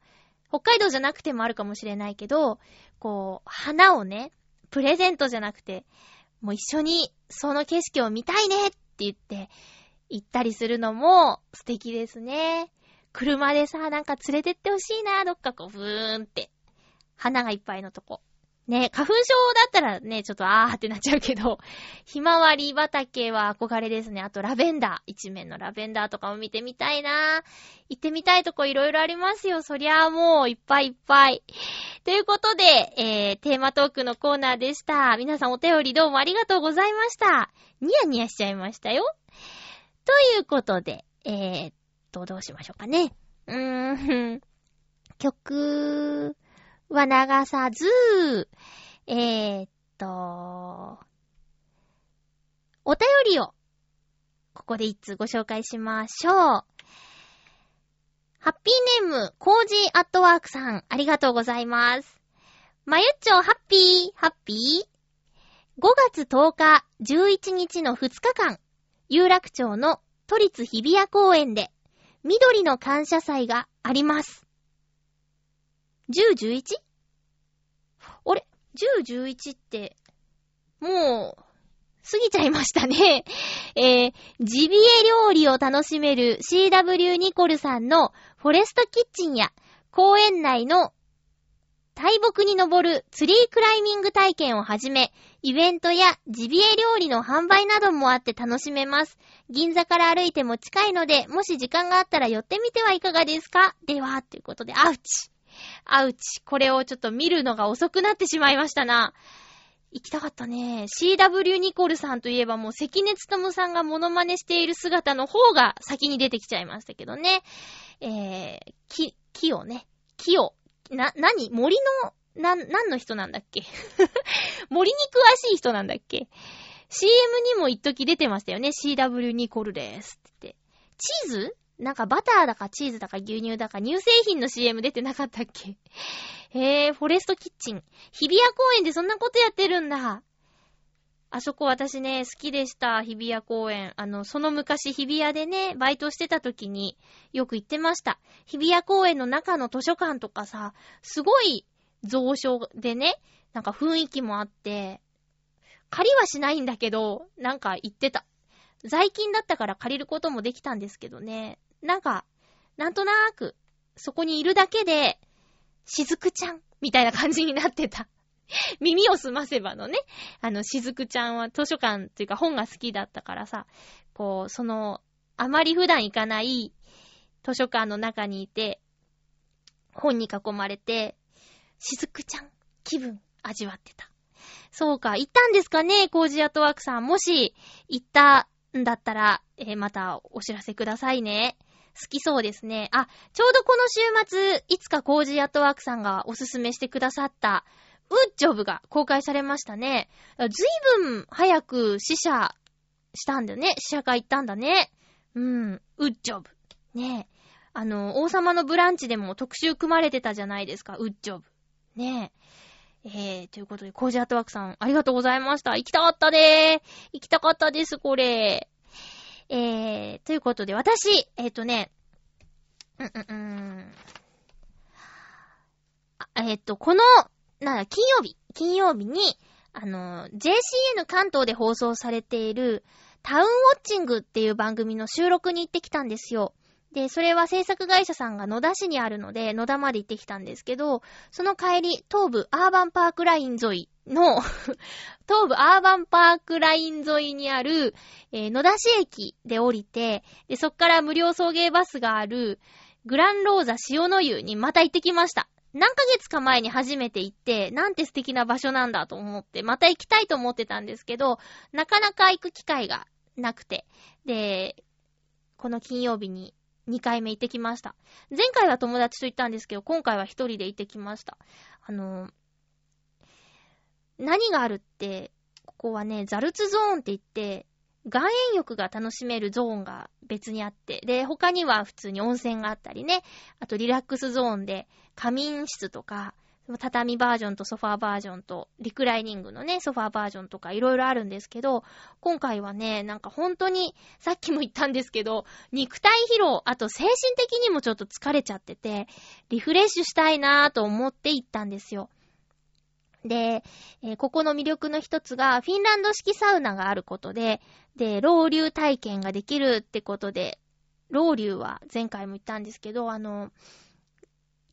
北海道じゃなくてもあるかもしれないけど、こう、花をね、プレゼントじゃなくて、もう一緒にその景色を見たいねって言って、行ったりするのも素敵ですね。車でさ、なんか連れてってほしいな、どっかこう、ブーンって。花がいっぱいのとこ。ね、花粉症だったらね、ちょっとあーってなっちゃうけど、ひまわり畑は憧れですね。あとラベンダー。一面のラベンダーとかも見てみたいな行ってみたいとこいろいろありますよ。そりゃあもういっぱいいっぱい。ということで、えー、テーマトークのコーナーでした。皆さんお便りどうもありがとうございました。ニヤニヤしちゃいましたよ。ということで、えー、っと、どうしましょうかね。うーん、曲、は流さず、えー、っと、お便りを、ここで一通ご紹介しましょう。ハッピーネーム、コージーアットワークさん、ありがとうございます。まゆっちょ、ハッピー、ハッピー ?5 月10日、11日の2日間、有楽町の都立日比谷公園で、緑の感謝祭があります。10、11? あれ ?10、11って、もう、過ぎちゃいましたね。えー、ジビエ料理を楽しめる CW ニコルさんのフォレストキッチンや公園内の大木に登るツリークライミング体験をはじめ、イベントやジビエ料理の販売などもあって楽しめます。銀座から歩いても近いので、もし時間があったら寄ってみてはいかがですか？では、ということで、アウチ。アウチ。これをちょっと見るのが遅くなってしまいましたな。行きたかったね。CW ニコルさんといえばもう関根勤さんがモノマネしている姿の方が先に出てきちゃいましたけどね。えー、木、木をね、木を、な、なに森の、な、何の人なんだっけ？森に詳しい人なんだっけ ?CM にも一時出てましたよね。CW ニコルですって言って。チーズ？なんかバターだかチーズだか牛乳だか乳製品の CM 出てなかったっけ？へぇ、フォレストキッチン。日比谷公園でそんなことやってるんだ。あそこ私ね、好きでした、日比谷公園。あの、その昔日比谷でね、バイトしてた時によく行ってました。日比谷公園の中の図書館とかさ、すごい蔵書でね、なんか雰囲気もあって、借りはしないんだけど、なんか行ってた。在勤だったから借りることもできたんですけどね。なんか、なんとなーく、そこにいるだけで、しずくちゃん、みたいな感じになってた。耳をすませばのね、あの、しずくちゃんは図書館っていうか本が好きだったからさ、こう、その、あまり普段行かない図書館の中にいて、本に囲まれて、しずくちゃん、気分、味わってた。そうか、行ったんですかね、コージアトワークさん。もし、行ったんだったら、えー、またお知らせくださいね。好きそうですね。あ、ちょうどこの週末、いつかコージーアットワークさんがおすすめしてくださった、 WOOD JOB が公開されましたね。ずいぶん早く試写したんだよね。試写会行ったんだね。うん、ウッジョブ。ね。あの、王様のブランチでも特集組まれてたじゃないですか、ウッジョブ。ねえ。えー、ということで、コージーアットワークさん、ありがとうございました。行きたかったでー。行きたかったです、これ。えー、ということで、私、えっ、ー、とね、うんうんうん。えっ、ー、と、この、なんだ、金曜日、金曜日に、あの、JCN 関東で放送されている、タウンウォッチングっていう番組の収録に行ってきたんですよ。で、それは制作会社さんが野田市にあるので、野田まで行ってきたんですけど、その帰り、東部アーバンパークライン沿いの 東部アーバンパークライン沿いにある、えー、野田市駅で降りて、で、そっから無料送迎バスがある、グランローザ塩の湯にまた行ってきました。何ヶ月か前に初めて行って、なんて素敵な場所なんだと思って、また行きたいと思ってたんですけど、なかなか行く機会がなくて。で、この金曜日に2回目行ってきました。前回は友達と行ったんですけど、今回は一人で行ってきました。あの、何があるって、ここはね、ザルツゾーンって言って、岩塩浴が楽しめるゾーンが別にあって、で、他には普通に温泉があったりね、あとリラックスゾーンで仮眠室とか、畳バージョンとソファーバージョンと、リクライニングのね、ソファーバージョンとかいろいろあるんですけど、今回はね、なんか本当に、さっきも言ったんですけど、肉体疲労、あと精神的にもちょっと疲れちゃってて、リフレッシュしたいなぁと思って行ったんですよ。で、えー、ここの魅力の一つが、フィンランド式サウナがあることで、で、老流体験ができるってことで、老流は前回も言ったんですけど、あの、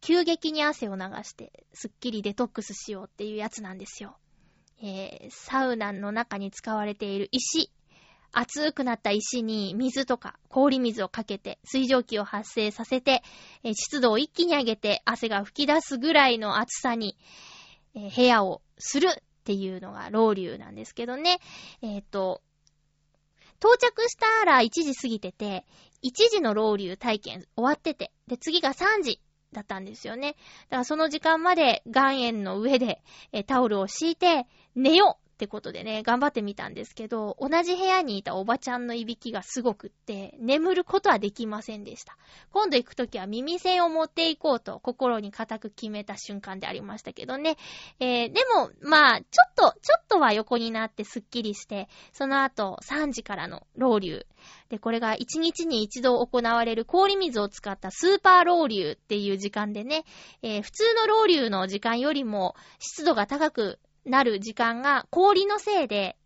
急激に汗を流して、すっきりデトックスしようっていうやつなんですよ。えー、サウナの中に使われている石。熱くなった石に水とか氷水をかけて水蒸気を発生させて、えー、湿度を一気に上げて汗が吹き出すぐらいの暑さに、えー、部屋をするっていうのが老流なんですけどね。えっ、ー、と、到着したら1時過ぎてて、1時の老流体験終わってて、で、次が3時だったんですよね。だからその時間まで岩塩の上で、えタオルを敷いて寝ようってことでね、頑張ってみたんですけど、同じ部屋にいたおばちゃんのいびきがすごくって、眠ることはできませんでした。今度行くときは耳栓を持っていこうと心に固く決めた瞬間でありましたけどね。えー、でも、まあ、ちょっと、ちょっとは横になってスッキリして、その後3時からのロウリュで、これが1日に一度行われる氷水を使ったスーパーロウリュっていう時間でね、えー、普通のロウリュの時間よりも湿度が高くなる時間が氷のせいで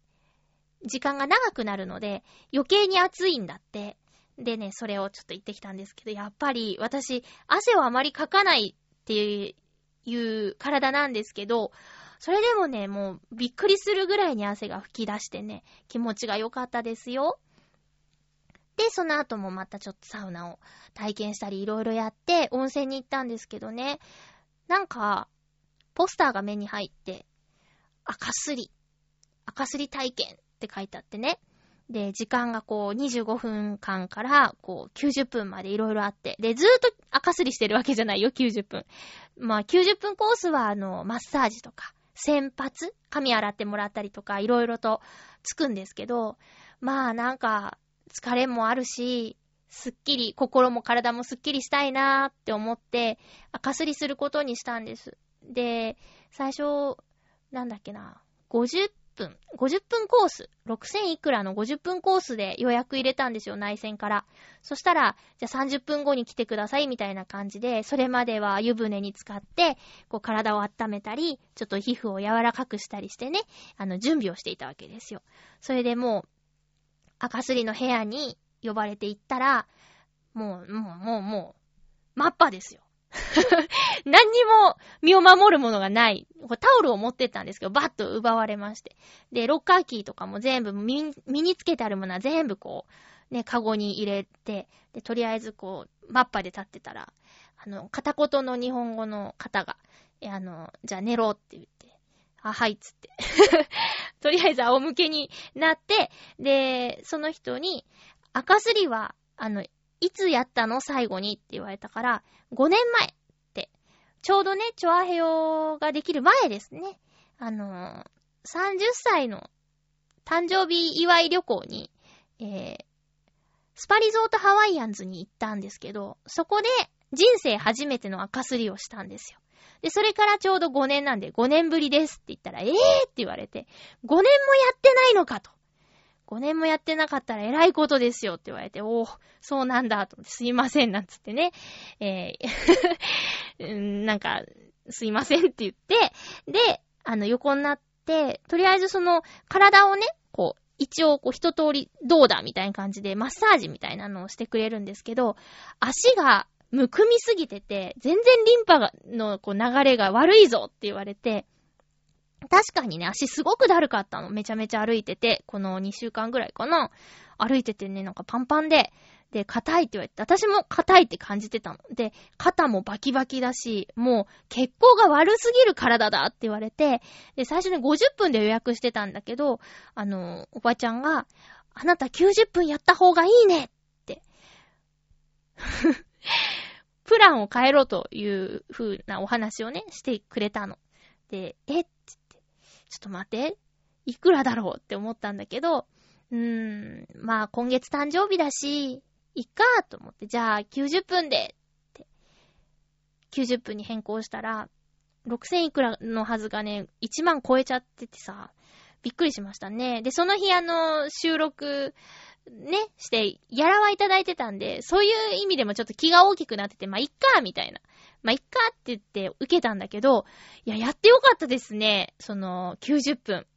時間が長くなるので余計に暑いんだって。でね、それをちょっと言ってきたんですけど、やっぱり私、汗をあまりかかないっていう体なんですけど、それでもね、もうびっくりするぐらいに汗が吹き出してね、気持ちが良かったですよ。で、その後もまたちょっとサウナを体験したりいろいろやって温泉に行ったんですけどね、なんか、ポスターが目に入って、赤すり、赤すり体験って書いてあってね。で、時間がこう25分間からこう90分までいろいろあって。で、ずーっと赤すりしてるわけじゃないよ、90分。まあ90分コースはあの、マッサージとか、洗髪髪洗ってもらったりとかいろいろとつくんですけど、まあなんか疲れもあるし、すっきり、心も体もすっきりしたいなーって思って、赤すりすることにしたんです。で、最初、なんだっけな、50分、50分コース、6000いくらの50分コースで予約入れたんですよ、内線から。そしたら、じゃあ30分後に来てくださいみたいな感じで、それまでは湯船に浸かって、こう体を温めたり、ちょっと皮膚を柔らかくしたりしてね、あの、準備をしていたわけですよ。それでもう、赤すりの部屋に呼ばれて行ったら、もう、もう、もう、もう、マッパですよ。何にも身を守るものがない。タオルを持ってったんですけど、バッと奪われまして。で、ロッカーキーとかも全部身につけてあるものは全部こう、ね、カゴに入れて、で、とりあえずこう、マッパで立ってたら、あの、片言の日本語の方が、あの、じゃあ寝ろって言って、あ、はい、つって。とりあえず仰向けになって、で、その人に、赤すりは、あの、いつやったの？最後にって言われたから、5年前って。ちょうどね、チョアヘオができる前ですね。あの30歳の誕生日祝い旅行に、えー、スパリゾートハワイアンズに行ったんですけど、そこで人生初めての赤すりをしたんですよ。で、それからちょうど5年なんで、5年ぶりですって言ったら、えーって言われて、5年もやってないのかと。5年もやってなかったら偉いことですよって言われて、おー、そうなんだと思って、すいませんなんつってね、えー なんか、すいませんって言って、で、あの、横になって、とりあえずその、体をね、こう、一応、こう、一通り、どうだみたいな感じで、マッサージみたいなのをしてくれるんですけど、足がむくみすぎてて、全然リンパのこう流れが悪いぞって言われて、確かにね、足すごくだるかったの。めちゃめちゃ歩いてて、この2週間ぐらいかな。歩いててね、なんかパンパンで、で、硬いって言われて、私も硬いって感じてたの。で、肩もバキバキだし、もう血行が悪すぎる体だって言われて、で、最初に50分で予約してたんだけど、あの、おばちゃんが、あなた90分やった方がいいねって。プランを変えろという風なお話をね、してくれたの。で、えっつって、ちょっと待って、いくらだろうって思ったんだけど、うーん、まあ今月誕生日だし、いっかと思って、じゃあ90分で、って、90分に変更したら、6000いくらのはずがね、1万超えちゃっててさ、びっくりしましたね。で、その日あの、収録、ね、して、やらはいただいてたんで、そういう意味でもちょっと気が大きくなってて、まあ、いっか、みたいな。まあ、いっかって言って受けたんだけど、いや、やってよかったですね。その、90分。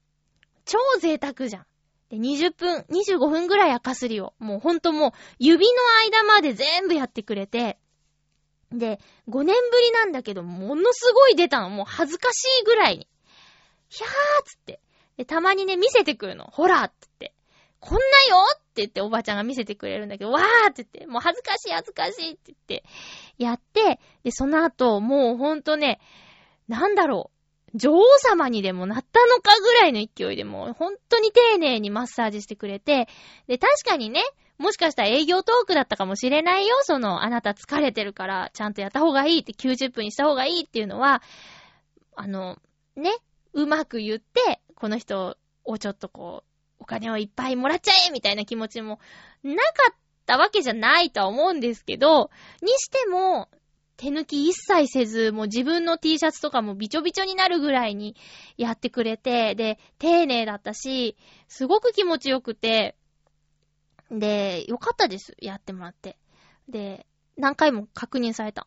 超贅沢じゃん。で、20分、25分ぐらい赤すりを、もうほんともう、指の間まで全部やってくれて、で、5年ぶりなんだけど、ものすごい出たの。もう恥ずかしいぐらいに。ひゃーっつって。で、たまにね、見せてくるの。ほらって言って。こんなよっって言っておばちゃんが見せてくれるんだけど、わーって言って、もう恥ずかしい恥ずかしいって言って、やって、で、その後、もうほんとね、なんだろう、女王様にでもなったのかぐらいの勢いでもう、ほんとに丁寧にマッサージしてくれて、で、確かにね、もしかしたら営業トークだったかもしれないよ、その、あなた疲れてるから、ちゃんとやった方がいいって、90分にした方がいいっていうのは、あの、ね、うまく言って、この人をちょっとこう、お金をいっぱいもらっちゃえみたいな気持ちもなかったわけじゃないとは思うんですけど、にしても、手抜き一切せず、もう自分の T シャツとかもびちょびちょになるぐらいにやってくれて、で、丁寧だったし、すごく気持ちよくて、で、よかったです。やってもらって。で、何回も確認された。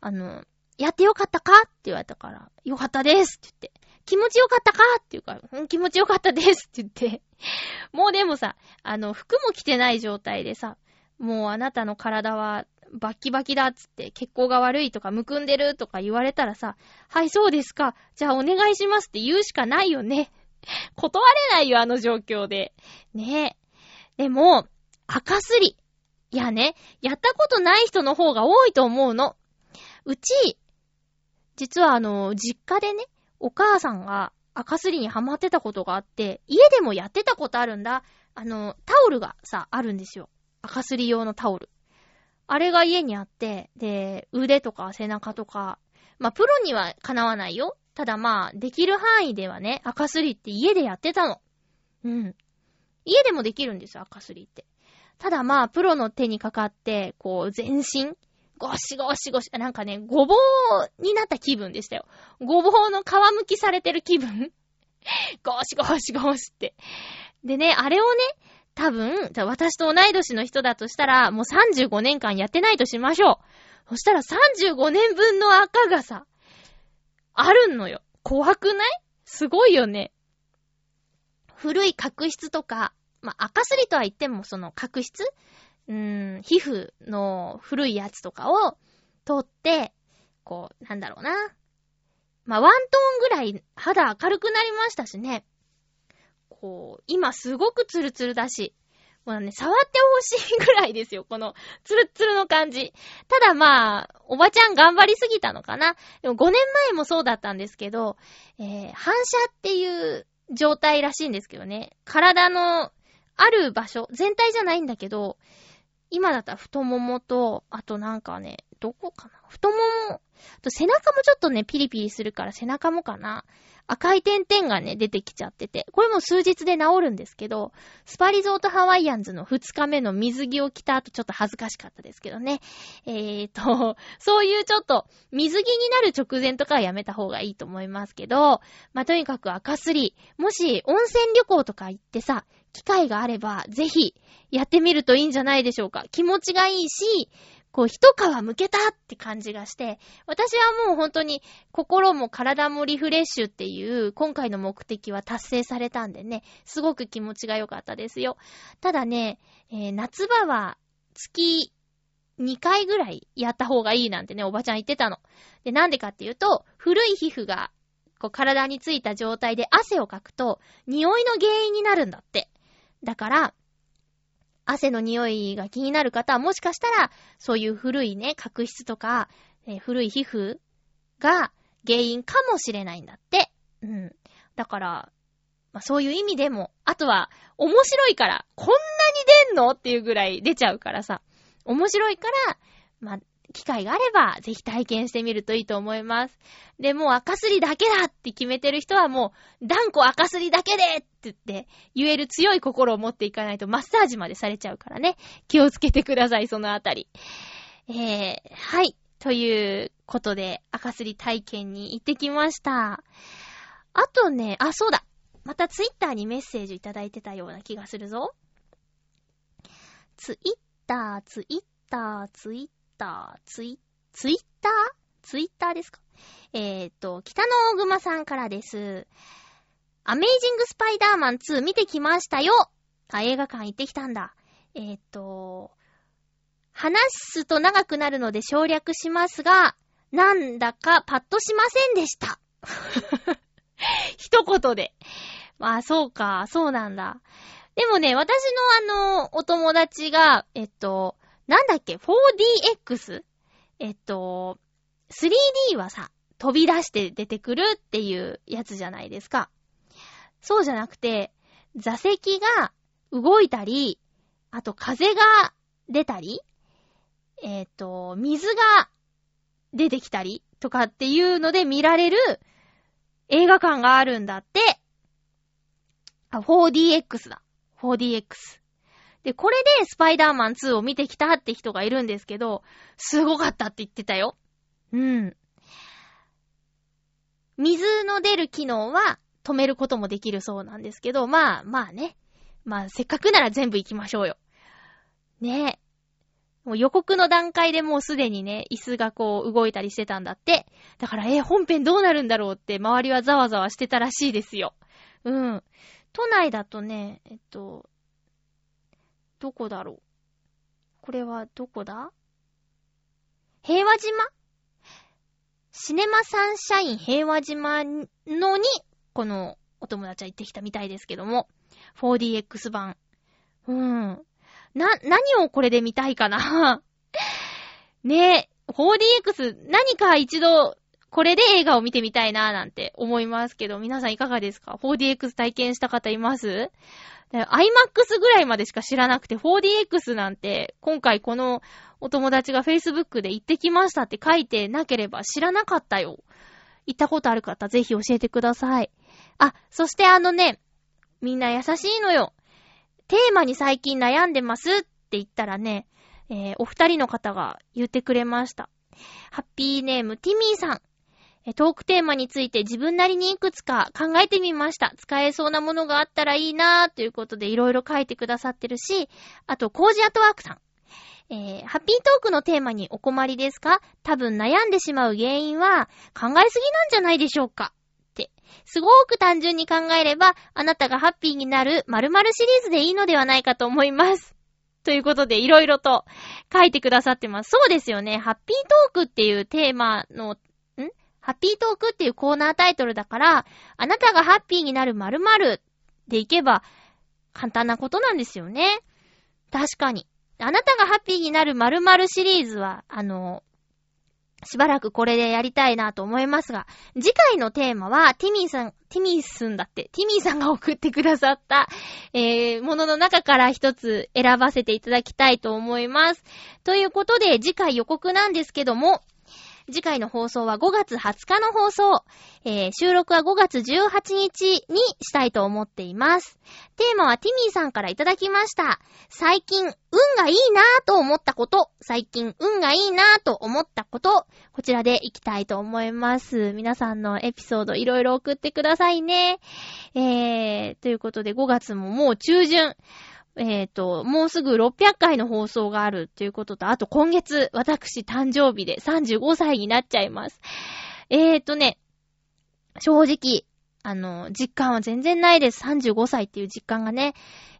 あの、やってよかったか？って言われたから、よかったですって言って。気持ちよかったかって言うから、うん、気持ちよかったですって言って。もうでもさ、あの、服も着てない状態でさ、もうあなたの体はバッキバキだっつって、血行が悪いとか、むくんでるとか言われたらさ、はい、そうですか。じゃあお願いしますって言うしかないよね。断れないよ、あの状況で。ねえ。でも、赤すり。いやね、やったことない人の方が多いと思うの。うち、実はあの、実家でね、お母さんが赤すりにハマってたことがあって、家でもやってたことあるんだ。あの、タオルがさ、あるんですよ。赤すり用のタオル。あれが家にあって、で、腕とか背中とか、まあ、プロにはかなわないよ。ただまあ、できる範囲ではね、赤すりって家でやってたの。うん。家でもできるんですよ、赤すりって。ただまあ、プロの手にかかって、こう、全身、ゴシゴシゴシ、なんかね、ごぼうになった気分でしたよ。ごぼうの皮むきされてる気分 ゴシゴシゴシって。でね、あれをね、多分、私と同い年の人だとしたら、もう35年間やってないとしましょう。そしたら35年分の赤がさ、あるのよ。怖くない？すごいよね。古い角質とか、まあ、赤すりとは言ってもその角質うーん、皮膚の古いやつとかを取って、こう、なんだろうな。まあ、ワントーンぐらい肌明るくなりましたしね。こう、今すごくツルツルだし、もうね、触ってほしいぐらいですよ、このツルツルの感じ。ただまあ、おばちゃん頑張りすぎたのかな。でも5年前もそうだったんですけど、えー、反射っていう状態らしいんですけどね。体のある場所、全体じゃないんだけど、今だったら太ももと、あとなんかね、どこかな？太もも、と背中もちょっとね、ピリピリするから背中もかな。赤い点々がね、出てきちゃってて、これも数日で治るんですけど、スパリゾートハワイアンズの2日目の水着を着た後ちょっと恥ずかしかったですけどね。えーと、そういうちょっと水着になる直前とかはやめた方がいいと思いますけど、まあ、とにかく赤すり、もし温泉旅行とか行ってさ、機会があれば、ぜひ、やってみるといいんじゃないでしょうか。気持ちがいいし、こう、一皮むけたって感じがして、私はもう本当に心も体もリフレッシュっていう今回の目的は達成されたんでね、すごく気持ちが良かったですよ。ただね、えー、夏場は月2回ぐらいやった方がいいなんてね、おばちゃん言ってたの。で、なんでかっていうと、古い皮膚がこう体についた状態で汗をかくと、匂いの原因になるんだって。だから、汗の匂いが気になる方はもしかしたら、そういう古いね、角質とか、えー、古い皮膚が原因かもしれないんだって。うん。だから、まあ、そういう意味でも、あとは、面白いから、こんなに出んの？っていうぐらい出ちゃうからさ、面白いから、まあ、機会があれば、ぜひ体験してみるといいと思います。で、もう赤すりだけだって決めてる人はもう、断固赤すりだけでって言って、言える強い心を持っていかないとマッサージまでされちゃうからね。気をつけてください、そのあたり。えー、はい。ということで、赤すり体験に行ってきました。あとね、あ、そうだ。またツイッターにメッセージいただいてたような気がするぞ。ツイッター、ツイッター、ツイッターター、ツイ、ツイッター？ツイッターですか？えー、っと、北の大熊さんからです。アメイジングスパイダーマン2見てきましたよあ、映画館行ってきたんだ。えー、っと、話すと長くなるので省略しますが、なんだかパッとしませんでした。一言で。まあ、そうか、そうなんだ。でもね、私のあの、お友達が、えっと、なんだっけ、4DX? えっと、3D はさ、飛び出して出てくるっていうやつじゃないですか。そうじゃなくて、座席が動いたり、あと風が出たり、えっ、と、水が出てきたりとかっていうので見られる映画館があるんだって。あ、4DX だ。4DX。で、これでスパイダーマン2を見てきたって人がいるんですけど、すごかったって言ってたよ。うん。水の出る機能は止めることもできるそうなんですけど、まあまあね。まあせっかくなら全部行きましょうよ。ねえ。もう予告の段階でもうすでにね、椅子がこう動いたりしてたんだって。だから、え本編どうなるんだろうって周りはざわざわしてたらしいですよ。うん。都内だとね、えっと、どこだろう？これはどこだ？平和島？シネマサンシャイン平和島のに、このお友達は行ってきたみたいですけども、4DX 版。うん。な、何をこれで見たいかな？ねえ、4DX 何か一度これで映画を見てみたいななんて思いますけど、皆さんいかがですか ?4DX 体験した方います ?IMAX ぐらいまでしか知らなくて 4DX なんて今回このお友達が Facebook で行ってきましたって書いてなければ知らなかったよ。行ったことある方ぜひ教えてください。あ、そしてあのね、みんな優しいのよ。テーマに最近悩んでますって言ったらね、えー、お二人の方が言ってくれました。ハッピーネームティミーさん。トークテーマについて自分なりにいくつか考えてみました。使えそうなものがあったらいいなーということでいろいろ書いてくださってるし、あと、コージアトワークさん。えー、ハッピートークのテーマにお困りですか？多分悩んでしまう原因は考えすぎなんじゃないでしょうかってすごく単純に考えれば、あなたがハッピーになる〇〇シリーズでいいのではないかと思います。ということで、いろいろと書いてくださってます。そうですよね。ハッピートークっていうテーマの、ハッピートークっていうコーナータイトルだから、あなたがハッピーになる〇〇でいけば、簡単なことなんですよね。確かに。あなたがハッピーになる〇〇シリーズは、あの、しばらくこれでやりたいなと思いますが、次回のテーマは、ティミーさん、ティミースんだって、ティミーさんが送ってくださった、えー、ものの中から一つ選ばせていただきたいと思います。ということで、次回予告なんですけども、次回の放送は5月20日の放送。えー、収録は5月18日にしたいと思っています。テーマはティミーさんからいただきました。最近、運がいいなぁと思ったこと。最近、運がいいなぁと思ったこと。こちらで行きたいと思います。皆さんのエピソードいろいろ送ってくださいね。えー、ということで5月ももう中旬。えっ、ー、と、もうすぐ600回の放送があるっていうことと、あと今月、私誕生日で35歳になっちゃいます。えっ、ー、とね、正直、あの、実感は全然ないです。35歳っていう実感がね。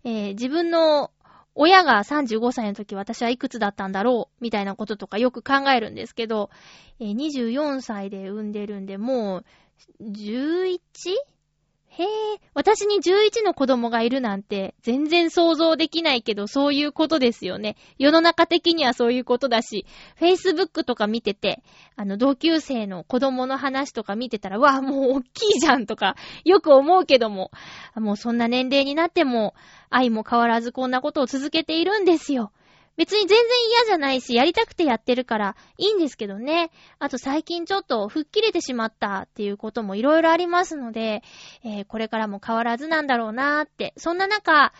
えー、自分の親が35歳の時私はいくつだったんだろうみたいなこととかよく考えるんですけど、えー、24歳で産んでるんで、もう、11? へえ、私に11の子供がいるなんて全然想像できないけどそういうことですよね。世の中的にはそういうことだし、Facebook とか見てて、あの同級生の子供の話とか見てたら、わあ、もう大きいじゃんとかよく思うけども、もうそんな年齢になっても愛も変わらずこんなことを続けているんですよ。別に全然嫌じゃないし、やりたくてやってるからいいんですけどね。あと最近ちょっと吹っ切れてしまったっていうこともいろいろありますので、えー、これからも変わらずなんだろうなーって。そんな中、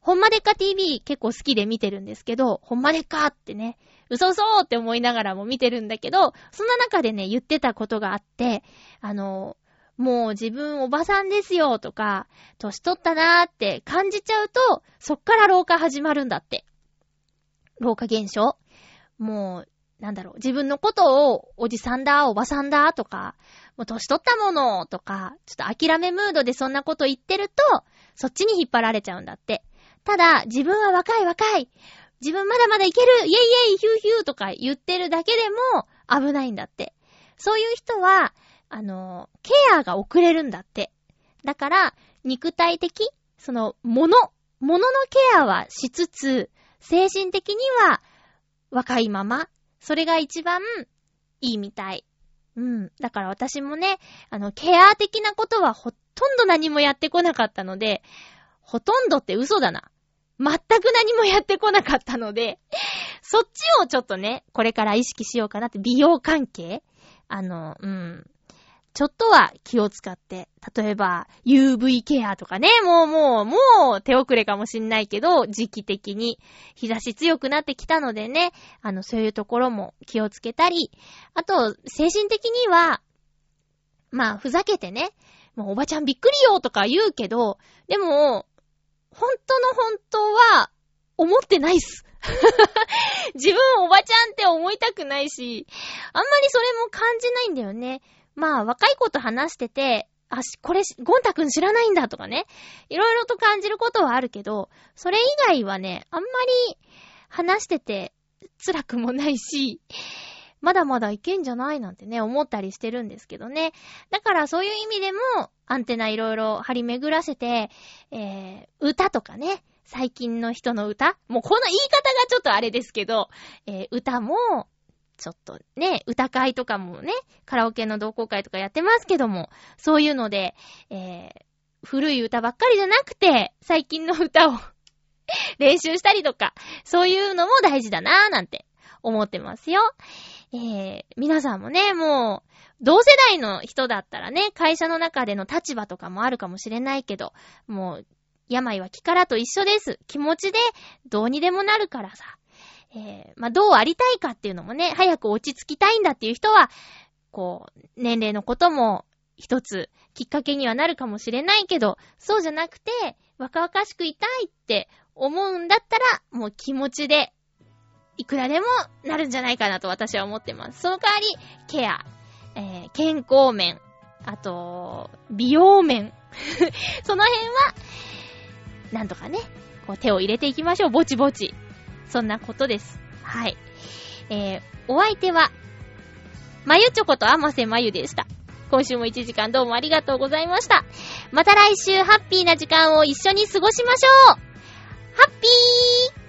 ほんまでっか TV 結構好きで見てるんですけど、ほんまでっかってね、嘘嘘って思いながらも見てるんだけど、そんな中でね、言ってたことがあって、あの、もう自分おばさんですよとか、年取ったなーって感じちゃうと、そっから老化始まるんだって。老化現象もう、なんだろう、自分のことをおじさんだ、おばさんだとか、もう年取ったものとか、ちょっと諦めムードでそんなこと言ってると、そっちに引っ張られちゃうんだって。ただ、自分は若い若い、自分まだまだいけるイェイイェイヒューヒューとか言ってるだけでも危ないんだって。そういう人は、あの、ケアが遅れるんだって。だから、肉体的その、もの、もののケアはしつつ、精神的には若いまま。それが一番いいみたい。うん。だから私もね、あの、ケア的なことはほとんど何もやってこなかったので、ほとんどって嘘だな。全く何もやってこなかったので、そっちをちょっとね、これから意識しようかなって、美容関係あの、うん。ちょっとは気を使って、例えば UV ケアとかね、もうもう、もう手遅れかもしんないけど、時期的に日差し強くなってきたのでね、あの、そういうところも気をつけたり、あと、精神的には、まあ、ふざけてね、もうおばちゃんびっくりよとか言うけど、でも、本当の本当は、思ってないっす。自分おばちゃんって思いたくないし、あんまりそれも感じないんだよね。まあ、若い子と話してて、あ、これ、ゴンタくん知らないんだとかね。いろいろと感じることはあるけど、それ以外はね、あんまり話してて辛くもないし、まだまだいけんじゃないなんてね、思ったりしてるんですけどね。だからそういう意味でも、アンテナいろいろ張り巡らせて、えー、歌とかね、最近の人の歌もうこの言い方がちょっとあれですけど、えー、歌も、ちょっとね、歌会とかもね、カラオケの同好会とかやってますけども、そういうので、えー、古い歌ばっかりじゃなくて、最近の歌を 練習したりとか、そういうのも大事だなーなんて思ってますよ。えー、皆さんもね、もう、同世代の人だったらね、会社の中での立場とかもあるかもしれないけど、もう、病は気からと一緒です。気持ちでどうにでもなるからさ。えー、まあ、どうありたいかっていうのもね、早く落ち着きたいんだっていう人は、こう、年齢のことも一つきっかけにはなるかもしれないけど、そうじゃなくて、若々しくいたいって思うんだったら、もう気持ちで、いくらでもなるんじゃないかなと私は思ってます。その代わり、ケア、えー、健康面、あと、美容面。その辺は、なんとかね、こう手を入れていきましょう、ぼちぼち。そんなことです。はい。えー、お相手は、まゆちょことあませまゆでした。今週も1時間どうもありがとうございました。また来週ハッピーな時間を一緒に過ごしましょうハッピー